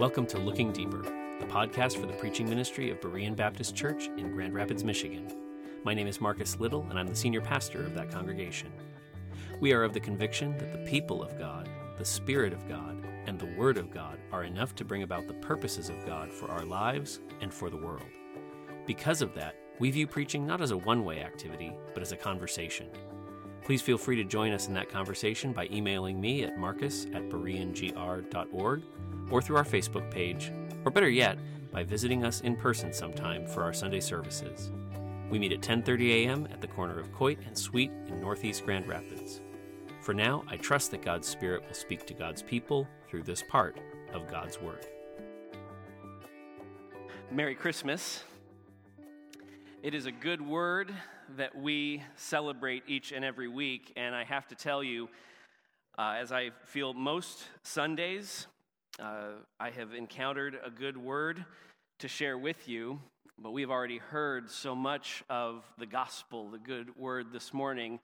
Welcome to Looking Deeper, the podcast for the preaching ministry of Berean Baptist Church in Grand Rapids, Michigan. My name is Marcus Little, and I'm the senior pastor of that congregation. We are of the conviction that the people of God, the Spirit of God, and the Word of God are enough to bring about the purposes of God for our lives and for the world. Because of that, we view preaching not as a one way activity, but as a conversation. Please feel free to join us in that conversation by emailing me at marcus at bereangr.org or through our Facebook page, or better yet, by visiting us in person sometime for our Sunday services. We meet at 10:30 a.m. at the corner of Coit and Sweet in Northeast Grand Rapids. For now, I trust that God's Spirit will speak to God's people through this part of God's Word. Merry Christmas. It is a good word that we celebrate each and every week, and I have to tell you, uh, as I feel most Sundays, uh, I have encountered a good word to share with you, but we've already heard so much of the gospel, the good word this morning.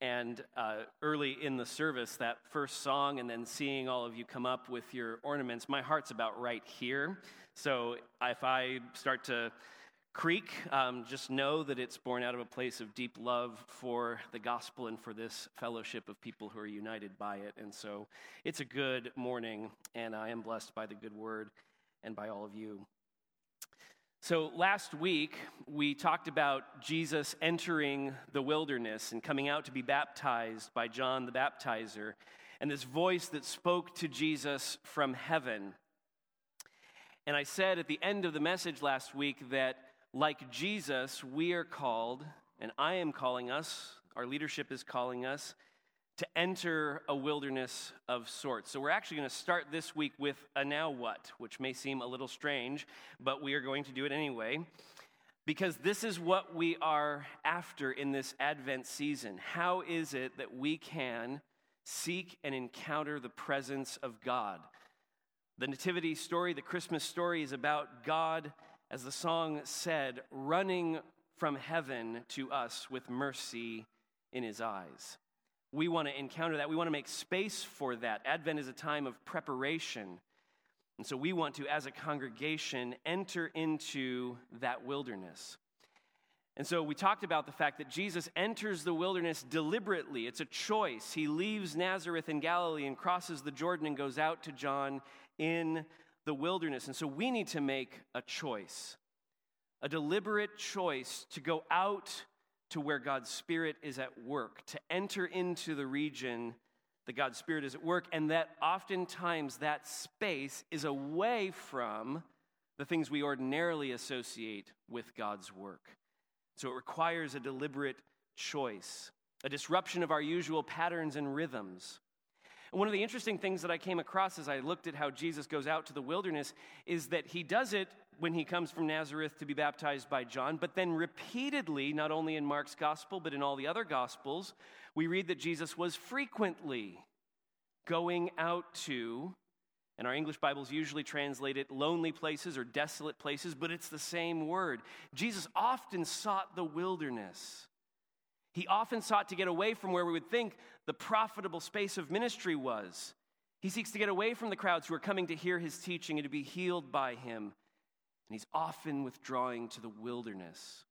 And uh, early in the service, that first song, and then seeing all of you come up with your ornaments, my heart's about right here. So if I start to creak, um, just know that it's born out of a place of deep love for the gospel and for this fellowship of people who are united by it. And so it's a good morning, and I am blessed by the good word and by all of you. So, last week, we talked about Jesus entering the wilderness and coming out to be baptized by John the Baptizer, and this voice that spoke to Jesus from heaven. And I said at the end of the message last week that like Jesus, we are called, and I am calling us, our leadership is calling us, to enter a wilderness of sorts. So we're actually going to start this week with a now what, which may seem a little strange, but we are going to do it anyway. Because this is what we are after in this Advent season. How is it that we can seek and encounter the presence of God? The Nativity story, the Christmas story, is about God as the song said, running from heaven to us with mercy in his eyes. We want to encounter that. We want to make space for that. Advent is a time of preparation. And so we want to, as a congregation, enter into that wilderness. And so we talked about the fact that Jesus enters the wilderness deliberately. It's a choice. He leaves Nazareth in Galilee and crosses the Jordan and goes out to John in the wilderness. And so we need to make a choice, a deliberate choice to go out to where God's Spirit is at work, to enter into the region that God's Spirit is at work, and that oftentimes that space is away from the things we ordinarily associate with God's work. So it requires a deliberate choice, a disruption of our usual patterns and rhythms. And one of the interesting things that I came across as I looked at how Jesus goes out to the wilderness is that he does it when he comes from Nazareth to be baptized by John, but then repeatedly, not only in Mark's gospel, but in all the other gospels, we read that Jesus was frequently going out to, and our English Bibles usually translate it lonely places or desolate places, but it's the same word. Jesus often sought the wilderness. He often sought to get away from where we would think the profitable space of ministry was. He seeks to get away from the crowds who are coming to hear his teaching and to be healed by him. And he's often withdrawing to the wilderness.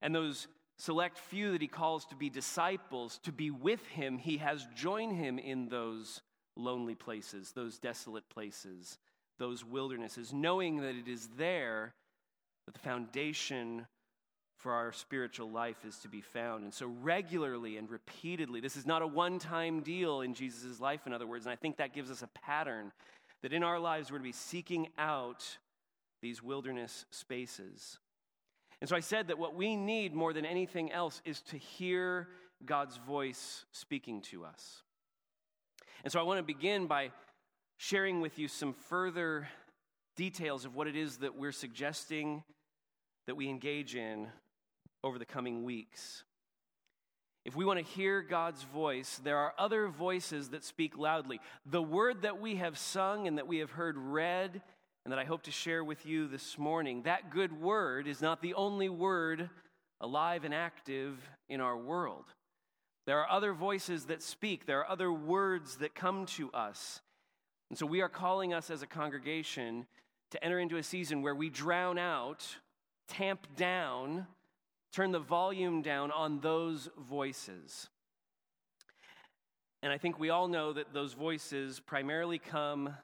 And those select few that he calls to be disciples, to be with him, he has joined him in those lonely places, those desolate places, those wildernesses, knowing that it is there that the foundation for our spiritual life is to be found. And so, regularly and repeatedly, this is not a one time deal in Jesus' life, in other words. And I think that gives us a pattern that in our lives we're to be seeking out these wilderness spaces. And so I said that what we need more than anything else is to hear God's voice speaking to us. And so I want to begin by sharing with you some further details of what it is that we're suggesting that we engage in over the coming weeks. If we want to hear God's voice, there are other voices that speak loudly. The word that we have sung and that we have heard read and that I hope to share with you this morning, that good word is not the only word alive and active in our world. There are other voices that speak, there are other words that come to us. And so we are calling us as a congregation to enter into a season where we drown out, tamp down, turn the volume down on those voices. And I think we all know that those voices primarily come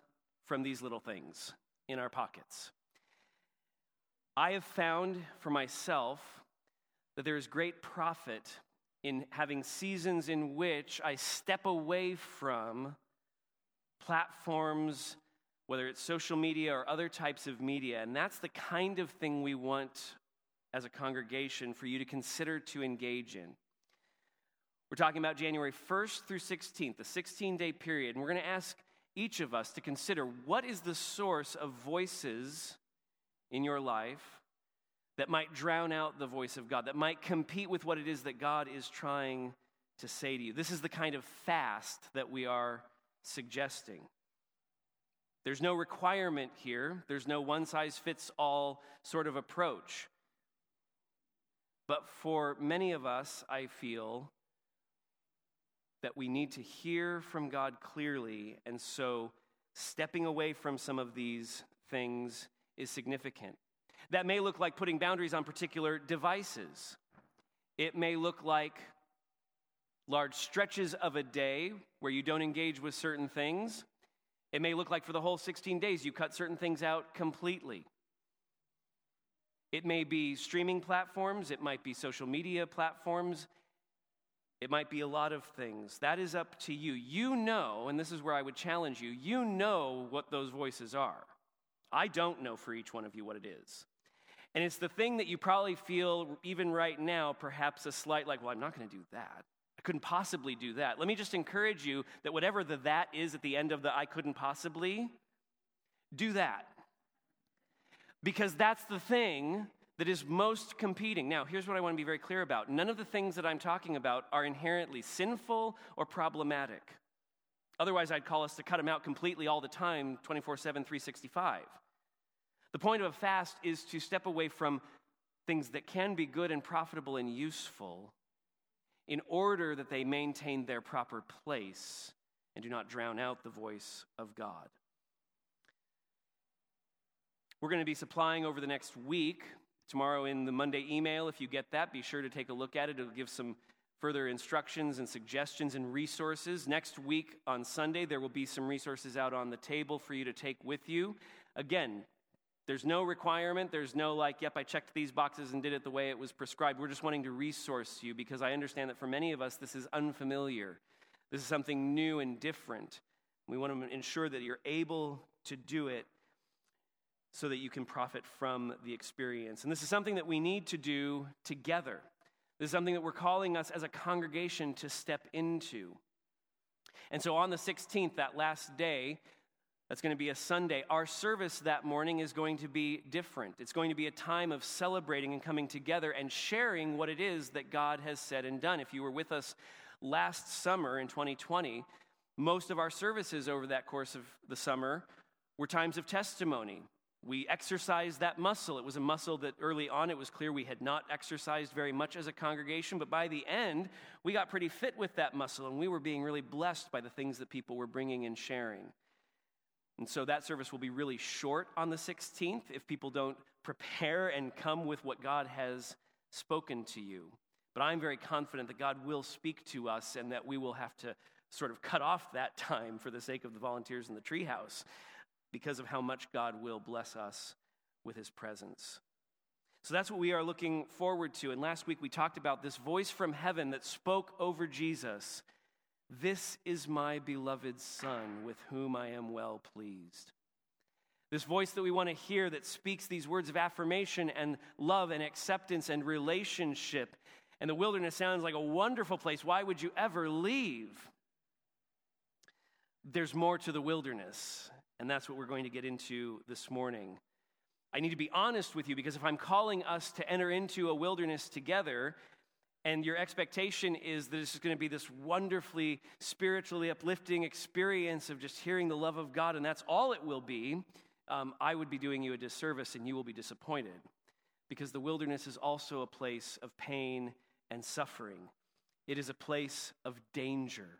from these little things in our pockets. I have found for myself that there is great profit in having seasons in which I step away from platforms, whether it's social media or other types of media. And that's the kind of thing we want as a congregation for you to consider to engage in. We're talking about January 1st through 16th, the 16 day period. And we're going to ask each of us to consider what is the source of voices in your life that might drown out the voice of God, that might compete with what it is that God is trying to say to you. This is the kind of fast that we are suggesting. There's no requirement here, there's no one size fits all sort of approach. But for many of us, I feel that we need to hear from God clearly, and so stepping away from some of these things is significant. That may look like putting boundaries on particular devices. It may look like large stretches of a day where you don't engage with certain things. It may look like for the whole 16 days you cut certain things out completely. It may be streaming platforms, it might be social media platforms, it might be a lot of things. That is up to you. You know, and this is where I would challenge you, you know what those voices are. I don't know for each one of you what it is. And it's the thing that you probably feel, even right now, perhaps a slight, like, well, I'm not going to do that. I couldn't possibly do that. Let me just encourage you that whatever the that is at the end of the I couldn't possibly, do that. Because that's the thing that is most competing. Now, here's what I want to be very clear about none of the things that I'm talking about are inherently sinful or problematic. Otherwise, I'd call us to cut them out completely all the time, 24 7, 365. The point of a fast is to step away from things that can be good and profitable and useful in order that they maintain their proper place and do not drown out the voice of God. We're going to be supplying over the next week, tomorrow in the Monday email. If you get that, be sure to take a look at it. It'll give some further instructions and suggestions and resources. Next week on Sunday, there will be some resources out on the table for you to take with you. Again, there's no requirement. There's no, like, yep, I checked these boxes and did it the way it was prescribed. We're just wanting to resource you because I understand that for many of us, this is unfamiliar. This is something new and different. We want to ensure that you're able to do it so that you can profit from the experience. And this is something that we need to do together. This is something that we're calling us as a congregation to step into. And so on the 16th, that last day, that's going to be a Sunday. Our service that morning is going to be different. It's going to be a time of celebrating and coming together and sharing what it is that God has said and done. If you were with us last summer in 2020, most of our services over that course of the summer were times of testimony. We exercised that muscle. It was a muscle that early on it was clear we had not exercised very much as a congregation, but by the end, we got pretty fit with that muscle and we were being really blessed by the things that people were bringing and sharing. And so that service will be really short on the 16th if people don't prepare and come with what God has spoken to you. But I'm very confident that God will speak to us and that we will have to sort of cut off that time for the sake of the volunteers in the treehouse because of how much God will bless us with his presence. So that's what we are looking forward to. And last week we talked about this voice from heaven that spoke over Jesus this is my beloved Son, with whom I am well pleased. This voice that we want to hear that speaks these words of affirmation and love and acceptance and relationship. And the wilderness sounds like a wonderful place. Why would you ever leave? There's more to the wilderness, and that's what we're going to get into this morning. I need to be honest with you because if I'm calling us to enter into a wilderness together, and your expectation is that this is going to be this wonderfully spiritually uplifting experience of just hearing the love of God, and that's all it will be, um, I would be doing you a disservice and you will be disappointed. Because the wilderness is also a place of pain and suffering, it is a place of danger.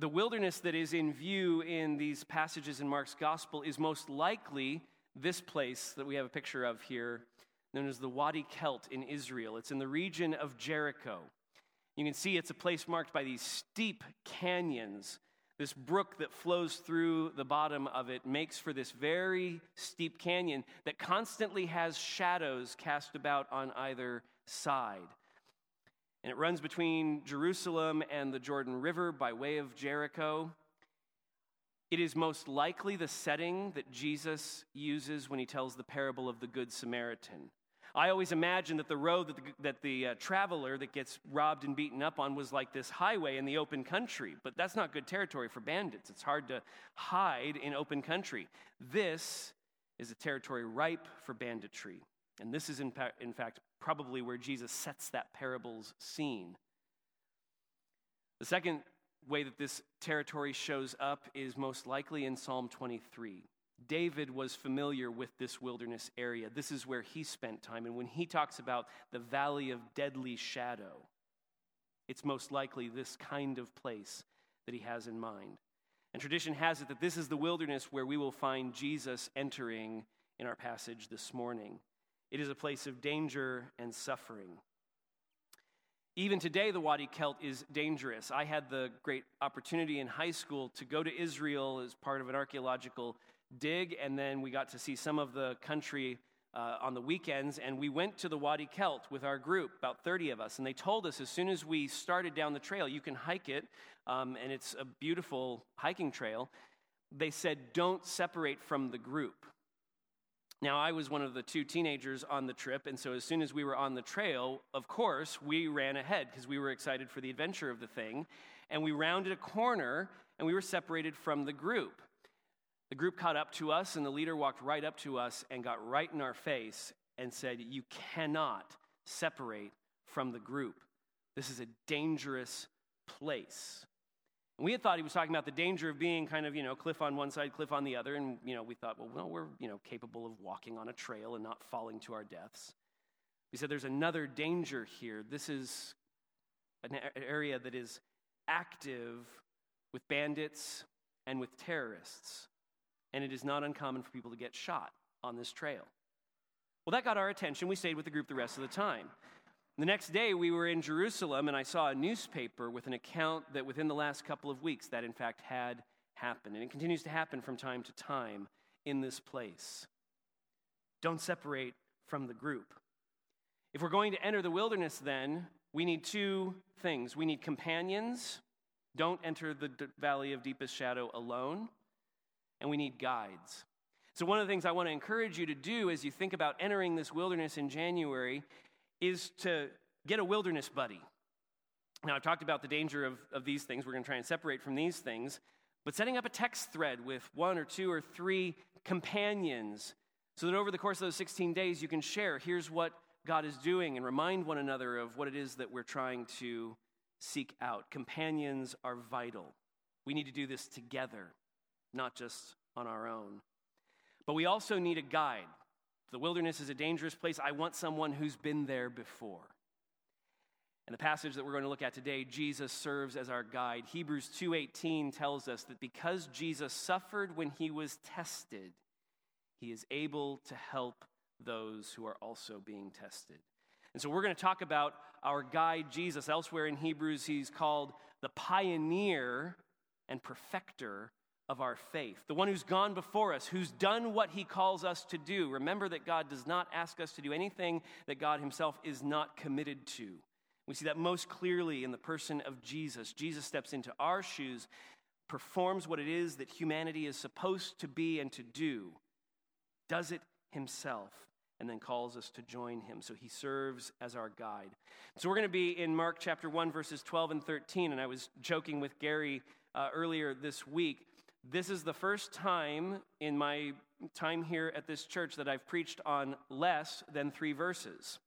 The wilderness that is in view in these passages in Mark's gospel is most likely this place that we have a picture of here, known as the Wadi Kelt in Israel. It's in the region of Jericho. You can see it's a place marked by these steep canyons. This brook that flows through the bottom of it makes for this very steep canyon that constantly has shadows cast about on either side. And it runs between Jerusalem and the Jordan River by way of Jericho. It is most likely the setting that Jesus uses when he tells the parable of the Good Samaritan. I always imagine that the road that the, that the uh, traveler that gets robbed and beaten up on was like this highway in the open country, but that's not good territory for bandits. It's hard to hide in open country. This is a territory ripe for banditry. And this is, in, pa- in fact, probably where Jesus sets that parable's scene. The second way that this territory shows up is most likely in Psalm 23. David was familiar with this wilderness area. This is where he spent time. And when he talks about the valley of deadly shadow, it's most likely this kind of place that he has in mind. And tradition has it that this is the wilderness where we will find Jesus entering in our passage this morning. It is a place of danger and suffering. Even today, the Wadi Kelt is dangerous. I had the great opportunity in high school to go to Israel as part of an archaeological dig, and then we got to see some of the country uh, on the weekends. And we went to the Wadi Kelt with our group, about 30 of us, and they told us as soon as we started down the trail, you can hike it, um, and it's a beautiful hiking trail. They said, don't separate from the group. Now, I was one of the two teenagers on the trip, and so as soon as we were on the trail, of course, we ran ahead because we were excited for the adventure of the thing. And we rounded a corner, and we were separated from the group. The group caught up to us, and the leader walked right up to us and got right in our face and said, You cannot separate from the group. This is a dangerous place. We had thought he was talking about the danger of being kind of, you know, cliff on one side, cliff on the other. And, you know, we thought, well, we're, you know, capable of walking on a trail and not falling to our deaths. He said there's another danger here. This is an area that is active with bandits and with terrorists. And it is not uncommon for people to get shot on this trail. Well, that got our attention. We stayed with the group the rest of the time. The next day, we were in Jerusalem, and I saw a newspaper with an account that within the last couple of weeks, that in fact had happened. And it continues to happen from time to time in this place. Don't separate from the group. If we're going to enter the wilderness, then, we need two things we need companions. Don't enter the valley of deepest shadow alone. And we need guides. So, one of the things I want to encourage you to do as you think about entering this wilderness in January is to get a wilderness buddy. Now, I've talked about the danger of, of these things. We're going to try and separate from these things. But setting up a text thread with one or two or three companions so that over the course of those 16 days you can share here's what God is doing and remind one another of what it is that we're trying to seek out. Companions are vital. We need to do this together, not just on our own. But we also need a guide. The wilderness is a dangerous place. I want someone who's been there before. And the passage that we're going to look at today, Jesus serves as our guide. Hebrews 2:18 tells us that because Jesus suffered when he was tested, he is able to help those who are also being tested. And so we're going to talk about our guide Jesus. Elsewhere in Hebrews, he's called the pioneer and perfecter of our faith, the one who's gone before us, who's done what he calls us to do. Remember that God does not ask us to do anything that God himself is not committed to. We see that most clearly in the person of Jesus. Jesus steps into our shoes, performs what it is that humanity is supposed to be and to do, does it himself, and then calls us to join him. So he serves as our guide. So we're going to be in Mark chapter 1, verses 12 and 13. And I was joking with Gary uh, earlier this week this is the first time in my time here at this church that I've preached on less than three verses.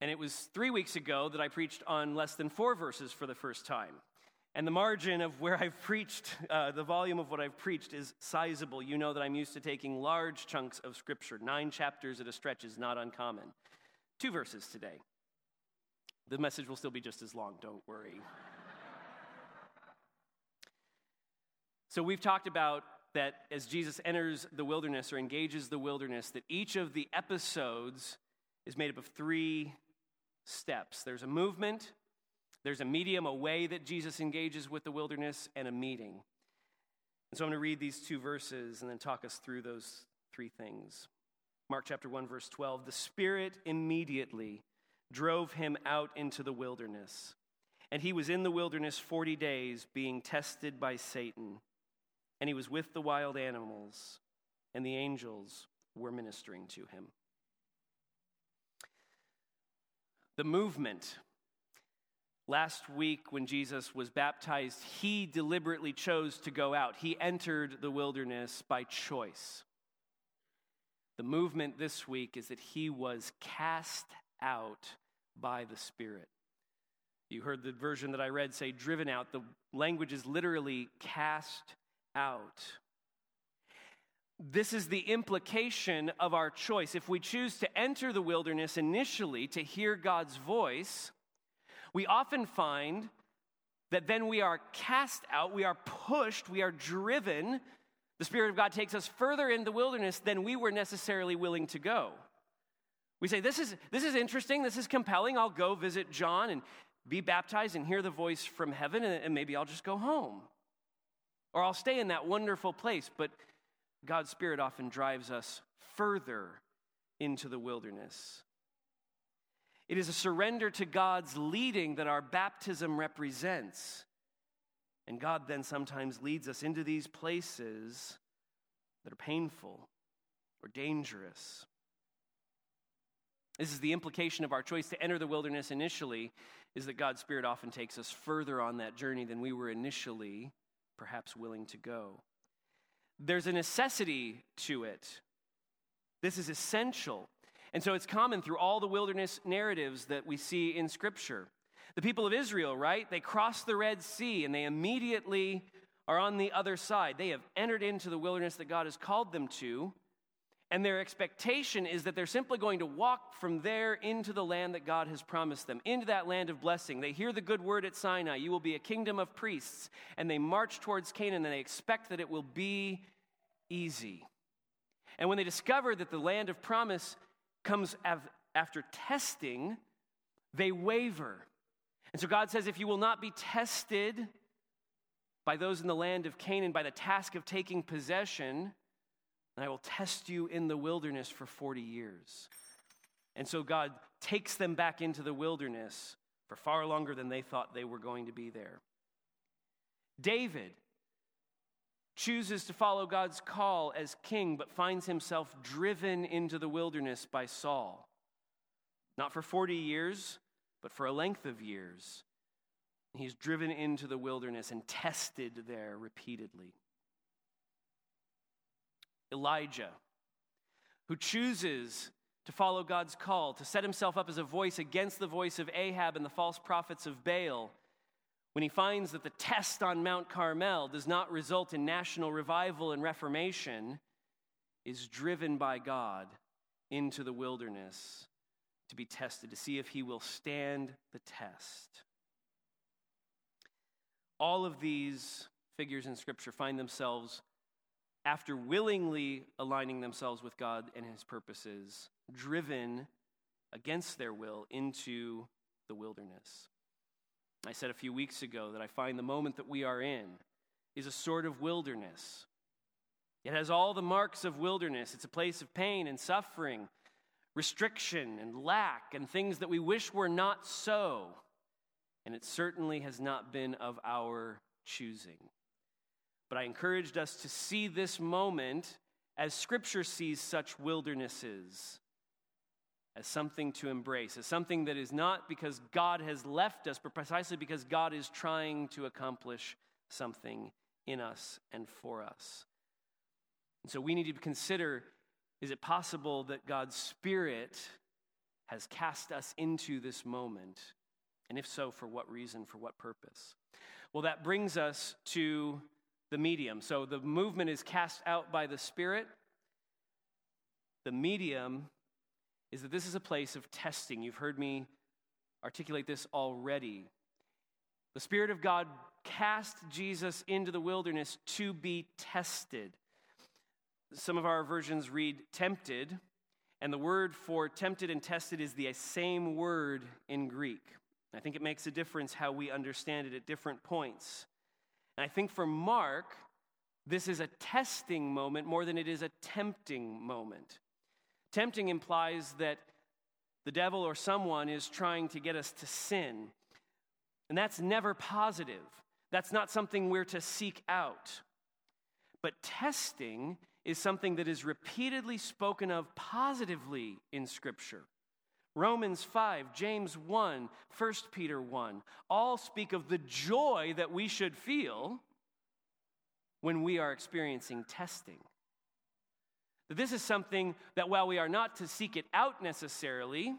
And it was three weeks ago that I preached on less than four verses for the first time. And the margin of where I've preached, uh, the volume of what I've preached is sizable. You know that I'm used to taking large chunks of scripture. Nine chapters at a stretch is not uncommon. Two verses today. The message will still be just as long, don't worry. So we've talked about that as Jesus enters the wilderness or engages the wilderness, that each of the episodes is made up of three steps there's a movement, there's a medium, a way that Jesus engages with the wilderness, and a meeting. And so I'm going to read these two verses and then talk us through those three things. Mark chapter 1, verse 12 The Spirit immediately drove him out into the wilderness. And he was in the wilderness 40 days, being tested by Satan. And he was with the wild animals, and the angels were ministering to him. The movement. Last week, when Jesus was baptized, he deliberately chose to go out. He entered the wilderness by choice. The movement this week is that he was cast out by the Spirit. You heard the version that I read say driven out. The language is literally cast out. This is the implication of our choice. If we choose to enter the wilderness initially to hear God's voice, we often find that then we are cast out, we are pushed, we are driven. The Spirit of God takes us further in the wilderness than we were necessarily willing to go. We say, This is, this is interesting, this is compelling. I'll go visit John and be baptized and hear the voice from heaven, and, and maybe I'll just go home. Or I'll stay in that wonderful place. But God's Spirit often drives us further into the wilderness. It is a surrender to God's leading that our baptism represents. And God then sometimes leads us into these places that are painful or dangerous. This is the implication of our choice to enter the wilderness initially, is that God's Spirit often takes us further on that journey than we were initially perhaps willing to go. There's a necessity to it. This is essential. And so it's common through all the wilderness narratives that we see in Scripture. The people of Israel, right? They cross the Red Sea and they immediately are on the other side. They have entered into the wilderness that God has called them to. And their expectation is that they're simply going to walk from there into the land that God has promised them, into that land of blessing. They hear the good word at Sinai you will be a kingdom of priests. And they march towards Canaan and they expect that it will be easy. And when they discover that the land of promise comes after testing, they waver. And so God says, if you will not be tested by those in the land of Canaan by the task of taking possession, and I will test you in the wilderness for 40 years. And so God takes them back into the wilderness for far longer than they thought they were going to be there. David chooses to follow God's call as king, but finds himself driven into the wilderness by Saul. Not for 40 years, but for a length of years. He's driven into the wilderness and tested there repeatedly. Elijah, who chooses to follow God's call, to set himself up as a voice against the voice of Ahab and the false prophets of Baal, when he finds that the test on Mount Carmel does not result in national revival and reformation, is driven by God into the wilderness to be tested, to see if he will stand the test. All of these figures in Scripture find themselves after willingly aligning themselves with God and his purposes, driven against their will into the wilderness. I said a few weeks ago that I find the moment that we are in is a sort of wilderness. It has all the marks of wilderness. It's a place of pain and suffering, restriction and lack, and things that we wish were not so. And it certainly has not been of our choosing. But I encouraged us to see this moment as Scripture sees such wildernesses as something to embrace, as something that is not because God has left us, but precisely because God is trying to accomplish something in us and for us. And so we need to consider is it possible that God's Spirit has cast us into this moment? And if so, for what reason, for what purpose? Well, that brings us to the medium. So the movement is cast out by the Spirit. The medium is that this is a place of testing. You've heard me articulate this already. The Spirit of God cast Jesus into the wilderness to be tested. Some of our versions read tempted, and the word for tempted and tested is the same word in Greek. I think it makes a difference how we understand it at different points. And I think for Mark, this is a testing moment more than it is a tempting moment. Tempting implies that the devil or someone is trying to get us to sin. And that's never positive. That's not something we're to seek out. But testing is something that is repeatedly spoken of positively in Scripture. Romans 5, James 1, 1 Peter 1 all speak of the joy that we should feel when we are experiencing testing. This is something that while we are not to seek it out necessarily,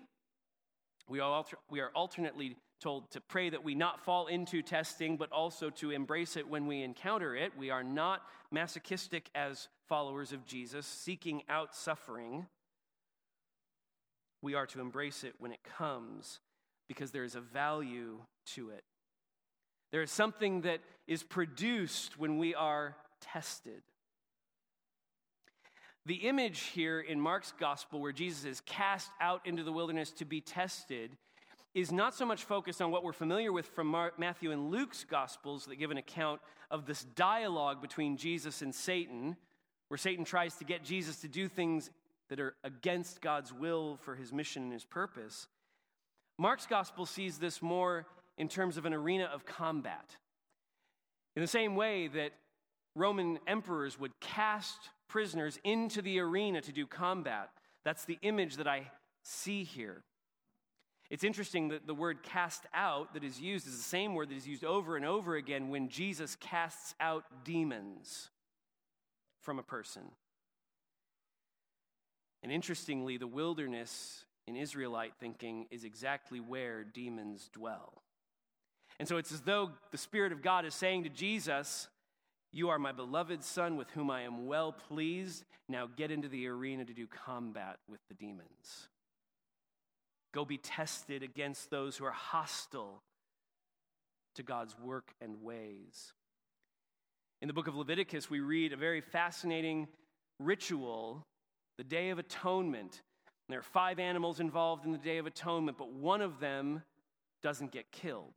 we are, alter- we are alternately told to pray that we not fall into testing, but also to embrace it when we encounter it. We are not masochistic as followers of Jesus, seeking out suffering. We are to embrace it when it comes because there is a value to it. There is something that is produced when we are tested. The image here in Mark's gospel, where Jesus is cast out into the wilderness to be tested, is not so much focused on what we're familiar with from Mark, Matthew and Luke's Gospels that give an account of this dialogue between Jesus and Satan, where Satan tries to get Jesus to do things that are against God's will for his mission and his purpose. Mark's Gospel sees this more in terms of an arena of combat. In the same way that Roman emperors would cast prisoners into the arena to do combat, that's the image that I see here. It's interesting that the word cast out that is used is the same word that is used over and over again when Jesus casts out demons from a person. And interestingly, the wilderness in Israelite thinking is exactly where demons dwell. And so it's as though the Spirit of God is saying to Jesus, You are my beloved Son with whom I am well pleased. Now get into the arena to do combat with the demons. Go be tested against those who are hostile to God's work and ways. In the book of Leviticus, we read a very fascinating ritual, the Day of Atonement. And there are five animals involved in the Day of Atonement, but one of them doesn't get killed.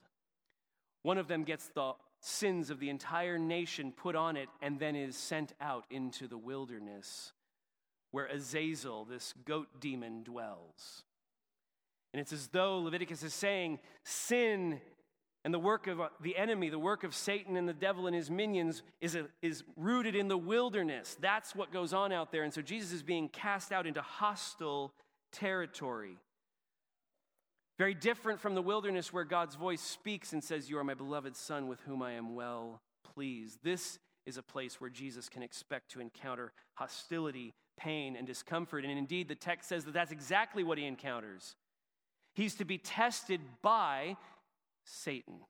One of them gets the sins of the entire nation put on it and then is sent out into the wilderness where Azazel, this goat demon, dwells. And it's as though Leviticus is saying sin and the work of uh, the enemy, the work of Satan and the devil and his minions, is, a, is rooted in the wilderness. That's what goes on out there. And so Jesus is being cast out into hostile territory. Very different from the wilderness where God's voice speaks and says, You are my beloved Son with whom I am well pleased. This is a place where Jesus can expect to encounter hostility, pain, and discomfort. And indeed, the text says that that's exactly what he encounters. He's to be tested by Satan.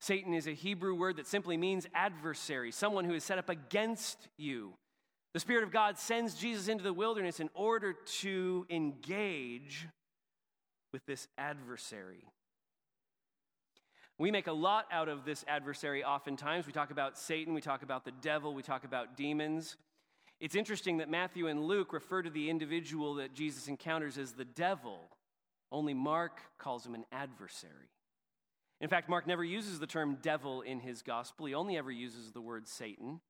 Satan is a Hebrew word that simply means adversary, someone who is set up against you. The Spirit of God sends Jesus into the wilderness in order to engage with this adversary. We make a lot out of this adversary oftentimes. We talk about Satan, we talk about the devil, we talk about demons. It's interesting that Matthew and Luke refer to the individual that Jesus encounters as the devil, only Mark calls him an adversary. In fact, Mark never uses the term devil in his gospel, he only ever uses the word Satan.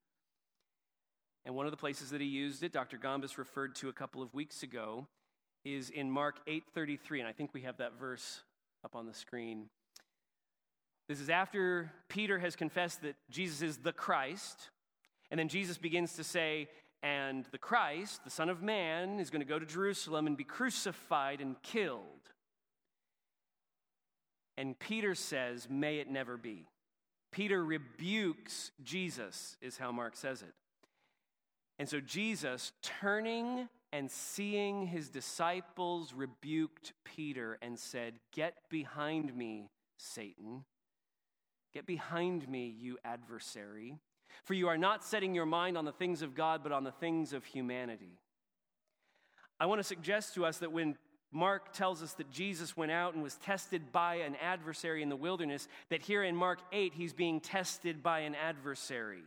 And one of the places that he used it, Dr. Gombis referred to a couple of weeks ago, is in Mark 8:33, and I think we have that verse up on the screen. This is after Peter has confessed that Jesus is the Christ, and then Jesus begins to say, and the Christ, the Son of Man, is going to go to Jerusalem and be crucified and killed. And Peter says, May it never be. Peter rebukes Jesus, is how Mark says it. And so Jesus, turning and seeing his disciples, rebuked Peter and said, Get behind me, Satan. Get behind me, you adversary. For you are not setting your mind on the things of God, but on the things of humanity. I want to suggest to us that when Mark tells us that Jesus went out and was tested by an adversary in the wilderness, that here in Mark 8, he's being tested by an adversary.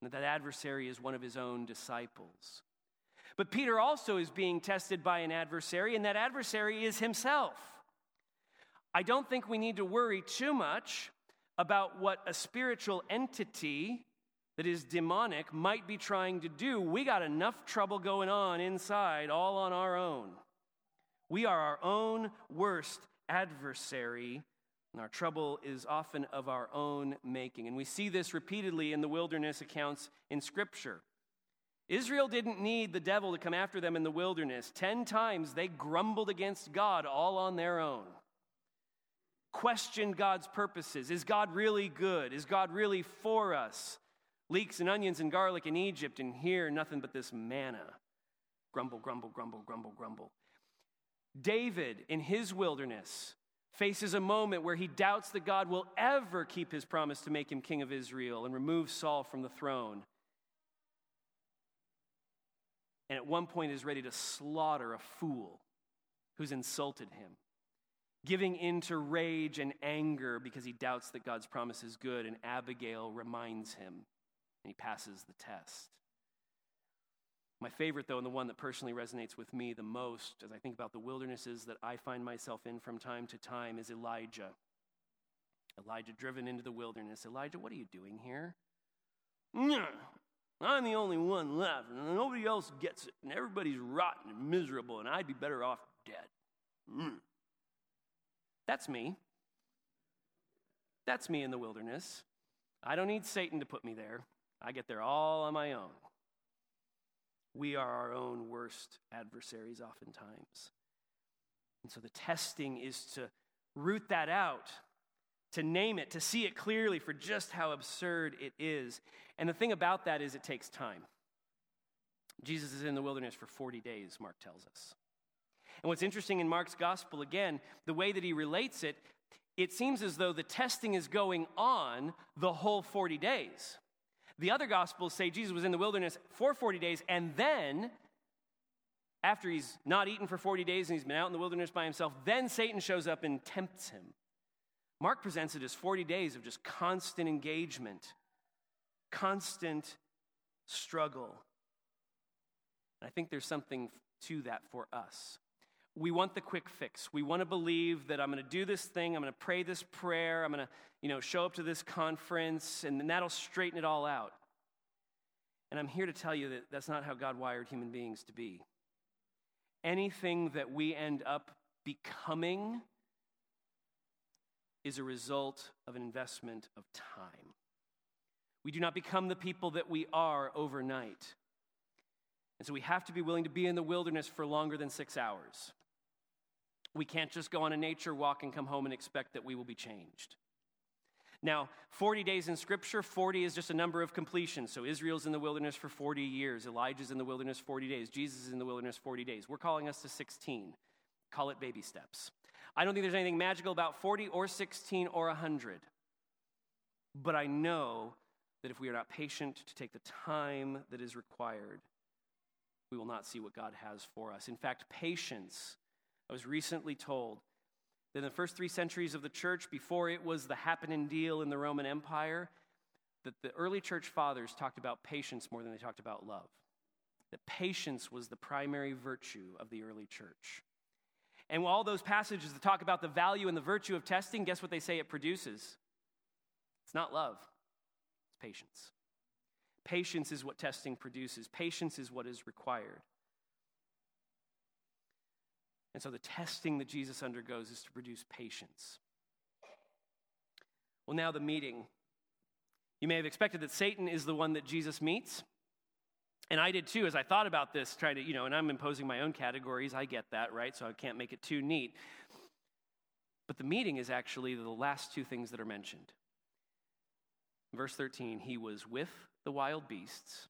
And that adversary is one of his own disciples. But Peter also is being tested by an adversary, and that adversary is himself. I don't think we need to worry too much about what a spiritual entity that is demonic might be trying to do. We got enough trouble going on inside all on our own. We are our own worst adversary, and our trouble is often of our own making. And we see this repeatedly in the wilderness accounts in Scripture. Israel didn't need the devil to come after them in the wilderness. Ten times they grumbled against God all on their own. Questioned God's purposes. Is God really good? Is God really for us? Leeks and onions and garlic in Egypt, and here nothing but this manna. Grumble, grumble, grumble, grumble, grumble. David, in his wilderness, faces a moment where he doubts that God will ever keep his promise to make him king of Israel and remove Saul from the throne. And at one point is ready to slaughter a fool who's insulted him, giving in to rage and anger because he doubts that God's promise is good. And Abigail reminds him, and he passes the test. My favorite, though, and the one that personally resonates with me the most as I think about the wildernesses that I find myself in from time to time, is Elijah. Elijah driven into the wilderness. Elijah, what are you doing here? I'm the only one left, and nobody else gets it, and everybody's rotten and miserable, and I'd be better off dead. Mm. That's me. That's me in the wilderness. I don't need Satan to put me there. I get there all on my own. We are our own worst adversaries oftentimes. And so the testing is to root that out, to name it, to see it clearly for just how absurd it is. And the thing about that is it takes time. Jesus is in the wilderness for 40 days, Mark tells us. And what's interesting in Mark's gospel, again, the way that he relates it, it seems as though the testing is going on the whole 40 days. The other gospels say Jesus was in the wilderness for 40 days, and then, after he's not eaten for 40 days and he's been out in the wilderness by himself, then Satan shows up and tempts him. Mark presents it as 40 days of just constant engagement, constant struggle. And I think there's something to that for us. We want the quick fix. We want to believe that I'm going to do this thing, I'm going to pray this prayer, I'm going to you know, show up to this conference, and then that'll straighten it all out. And I'm here to tell you that that's not how God wired human beings to be. Anything that we end up becoming is a result of an investment of time. We do not become the people that we are overnight. And so we have to be willing to be in the wilderness for longer than six hours. We can't just go on a nature walk and come home and expect that we will be changed. Now, 40 days in Scripture, 40 is just a number of completion. So Israel's in the wilderness for 40 years, Elijah's in the wilderness 40 days, Jesus is in the wilderness 40 days. We're calling us to 16. Call it baby steps. I don't think there's anything magical about 40 or 16 or 100. But I know that if we are not patient to take the time that is required, we will not see what God has for us. In fact, patience, I was recently told, that in the first three centuries of the church, before it was the happening deal in the Roman Empire, that the early church fathers talked about patience more than they talked about love. That patience was the primary virtue of the early church. And all those passages that talk about the value and the virtue of testing, guess what they say it produces? It's not love, it's patience. Patience is what testing produces, patience is what is required. And so the testing that Jesus undergoes is to produce patience. Well, now the meeting. You may have expected that Satan is the one that Jesus meets. And I did too, as I thought about this, trying to, you know, and I'm imposing my own categories. I get that, right? So I can't make it too neat. But the meeting is actually the last two things that are mentioned. Verse 13, he was with the wild beasts,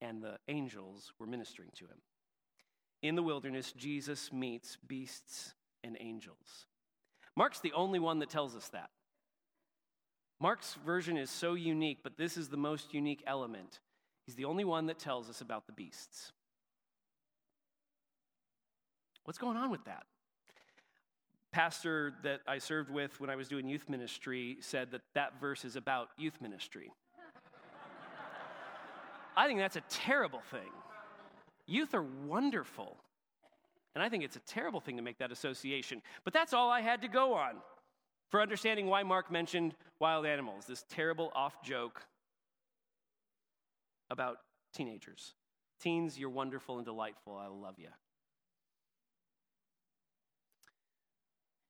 and the angels were ministering to him. In the wilderness, Jesus meets beasts and angels. Mark's the only one that tells us that. Mark's version is so unique, but this is the most unique element. He's the only one that tells us about the beasts. What's going on with that? Pastor that I served with when I was doing youth ministry said that that verse is about youth ministry. I think that's a terrible thing. Youth are wonderful. And I think it's a terrible thing to make that association. But that's all I had to go on for understanding why Mark mentioned wild animals, this terrible off joke about teenagers. Teens, you're wonderful and delightful. I love you.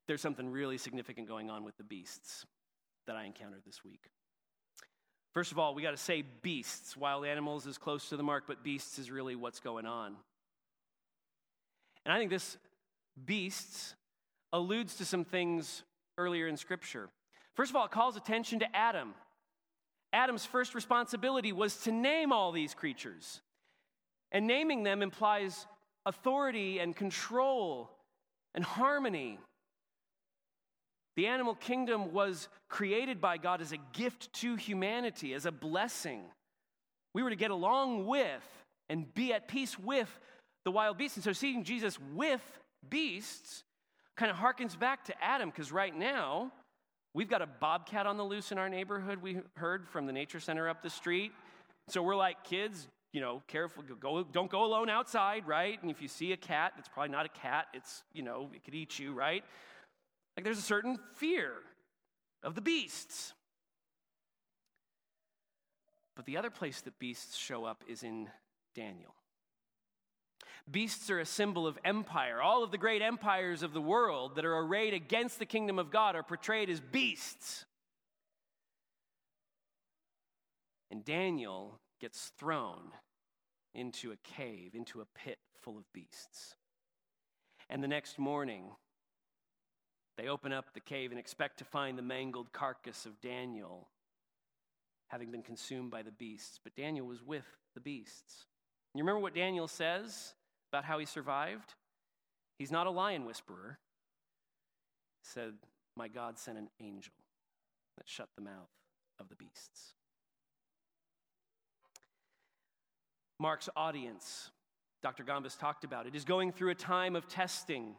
There's something really significant going on with the beasts that I encountered this week. First of all, we got to say beasts. Wild animals is close to the mark, but beasts is really what's going on. And I think this beasts alludes to some things earlier in Scripture. First of all, it calls attention to Adam. Adam's first responsibility was to name all these creatures. And naming them implies authority and control and harmony. The animal kingdom was created by God as a gift to humanity, as a blessing. We were to get along with and be at peace with the wild beasts. And so seeing Jesus with beasts kind of harkens back to Adam, because right now, we've got a bobcat on the loose in our neighborhood, we heard from the nature center up the street. So we're like, kids, you know, careful, go, don't go alone outside, right? And if you see a cat, it's probably not a cat, it's, you know, it could eat you, right? Like there's a certain fear of the beasts. But the other place that beasts show up is in Daniel. Beasts are a symbol of empire. All of the great empires of the world that are arrayed against the kingdom of God are portrayed as beasts. And Daniel gets thrown into a cave, into a pit full of beasts. And the next morning, they open up the cave and expect to find the mangled carcass of Daniel having been consumed by the beasts. But Daniel was with the beasts. You remember what Daniel says about how he survived? He's not a lion whisperer. He said, My God sent an angel that shut the mouth of the beasts. Mark's audience, Dr. Gombis talked about it, is going through a time of testing.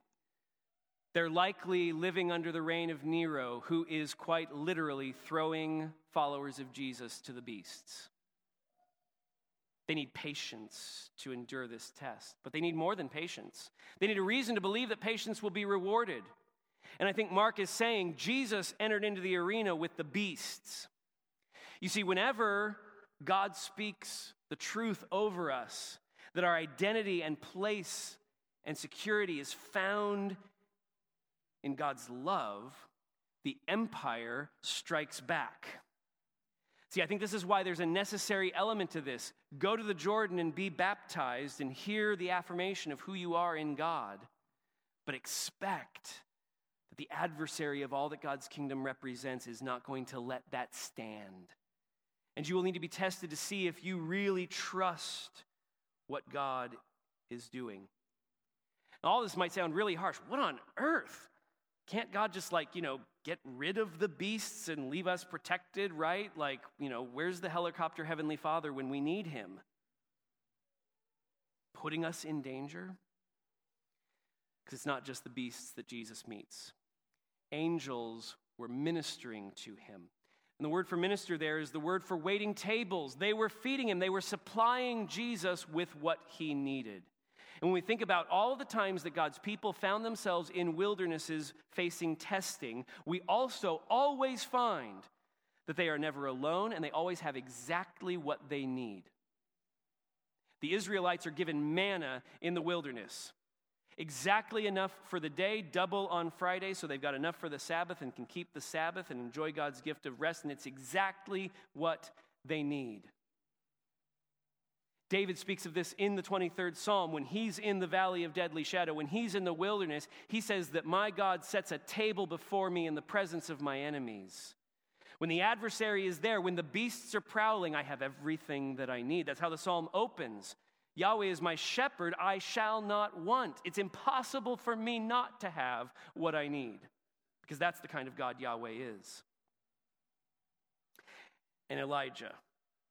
They're likely living under the reign of Nero, who is quite literally throwing followers of Jesus to the beasts. They need patience to endure this test, but they need more than patience. They need a reason to believe that patience will be rewarded. And I think Mark is saying Jesus entered into the arena with the beasts. You see, whenever God speaks the truth over us, that our identity and place and security is found in God's love, the empire strikes back. See, I think this is why there's a necessary element to this. Go to the Jordan and be baptized and hear the affirmation of who you are in God, but expect that the adversary of all that God's kingdom represents is not going to let that stand. And you will need to be tested to see if you really trust what God is doing. Now, all this might sound really harsh. What on earth? Can't God just, like, you know, get rid of the beasts and leave us protected, right? Like, you know, where's the helicopter Heavenly Father when we need Him? Putting us in danger? Because it's not just the beasts that Jesus meets, angels were ministering to Him. And the word for minister there is the word for waiting tables. They were feeding him, they were supplying Jesus with what he needed. And when we think about all the times that God's people found themselves in wildernesses facing testing, we also always find that they are never alone and they always have exactly what they need. The Israelites are given manna in the wilderness. Exactly enough for the day, double on Friday, so they've got enough for the Sabbath and can keep the Sabbath and enjoy God's gift of rest, and it's exactly what they need. David speaks of this in the 23rd Psalm when he's in the valley of deadly shadow, when he's in the wilderness. He says that my God sets a table before me in the presence of my enemies. When the adversary is there, when the beasts are prowling, I have everything that I need. That's how the psalm opens. Yahweh is my shepherd, I shall not want. It's impossible for me not to have what I need, because that's the kind of God Yahweh is. And Elijah,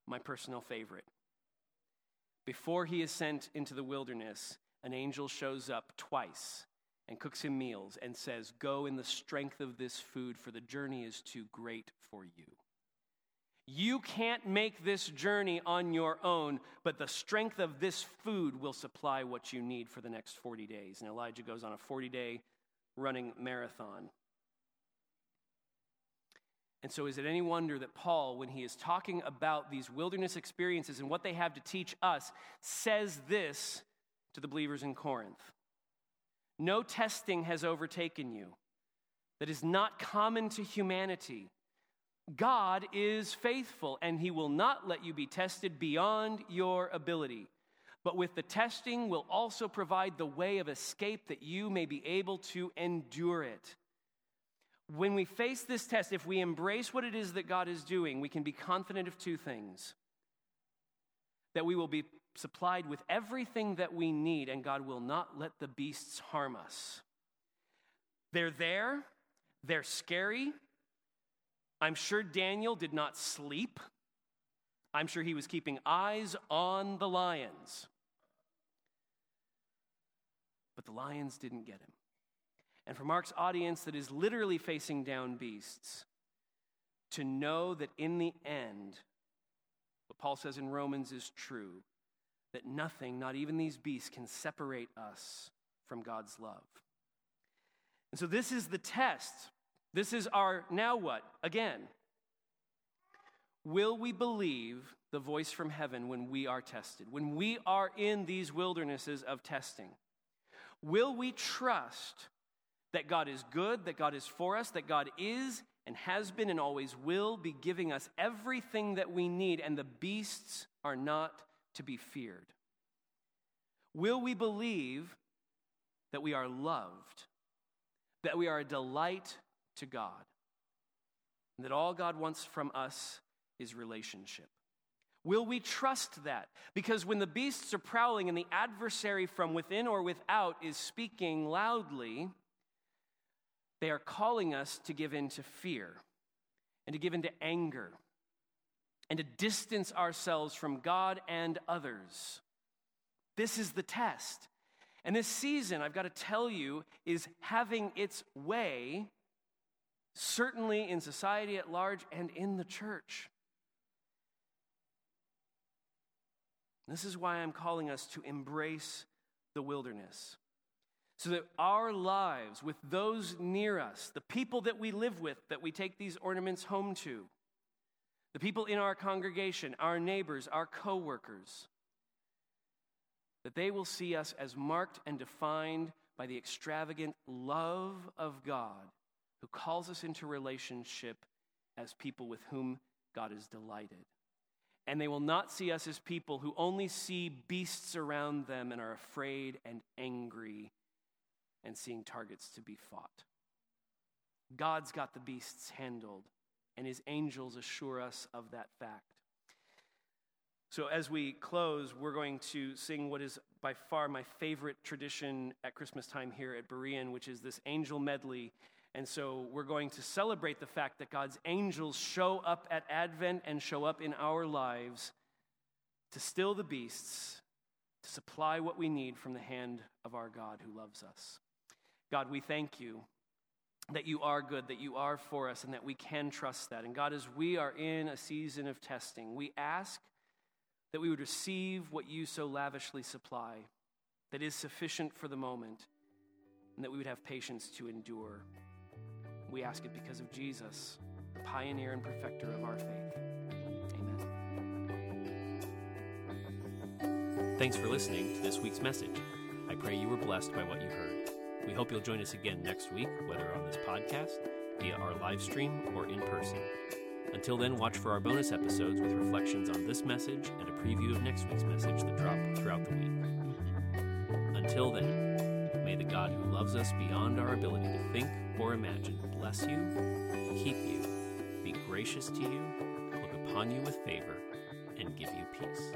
my personal favorite before he is sent into the wilderness, an angel shows up twice and cooks him meals and says, Go in the strength of this food, for the journey is too great for you. You can't make this journey on your own, but the strength of this food will supply what you need for the next 40 days. And Elijah goes on a 40 day running marathon. And so, is it any wonder that Paul, when he is talking about these wilderness experiences and what they have to teach us, says this to the believers in Corinth? No testing has overtaken you that is not common to humanity. God is faithful, and he will not let you be tested beyond your ability. But with the testing, will also provide the way of escape that you may be able to endure it. When we face this test, if we embrace what it is that God is doing, we can be confident of two things that we will be supplied with everything that we need, and God will not let the beasts harm us. They're there, they're scary, I'm sure Daniel did not sleep. I'm sure he was keeping eyes on the lions. But the lions didn't get him. And for Mark's audience that is literally facing down beasts, to know that in the end, what Paul says in Romans is true that nothing, not even these beasts, can separate us from God's love. And so, this is the test this is our now what? Again, will we believe the voice from heaven when we are tested, when we are in these wildernesses of testing? Will we trust that God is good, that God is for us, that God is and has been and always will be giving us everything that we need, and the beasts are not to be feared? Will we believe that we are loved, that we are a delight to God. And that all God wants from us is relationship. Will we trust that? Because when the beasts are prowling and the adversary from within or without is speaking loudly, they are calling us to give in to fear and to give in to anger and to distance ourselves from God and others. This is the test. And this season, I've got to tell you, is having its way certainly in society at large and in the church. This is why I'm calling us to embrace the wilderness. So that our lives, with those near us, the people that we live with, that we take these ornaments home to, the people in our congregation, our neighbors, our coworkers, that they will see us as marked and defined by the extravagant love of God who calls us into relationship as people with whom God is delighted. And they will not see us as people who only see beasts around them and are afraid and angry and seeing targets to be fought. God's got the beasts handled, and his angels assure us of that fact. So, as we close, we're going to sing what is by far my favorite tradition at Christmas time here at Berean, which is this angel medley. And so we're going to celebrate the fact that God's angels show up at Advent and show up in our lives to still the beasts, to supply what we need from the hand of our God who loves us. God, we thank you that you are good, that you are for us, and that we can trust that. And God, as we are in a season of testing, we ask that we would receive what you so lavishly supply, that is sufficient for the moment, and that we would have patience to endure. We ask it because of Jesus, the pioneer and perfecter of our faith. Amen. Thanks for listening to this week's message. I pray you were blessed by what you heard. We hope you'll join us again next week, whether on this podcast, via our live stream, or in person. Until then, watch for our bonus episodes with reflections on this message and a preview of next week's message that drop throughout the week. Until then, may the God who loves us beyond our ability to think or imagine bless you, keep you, be gracious to you, look upon you with favor, and give you peace.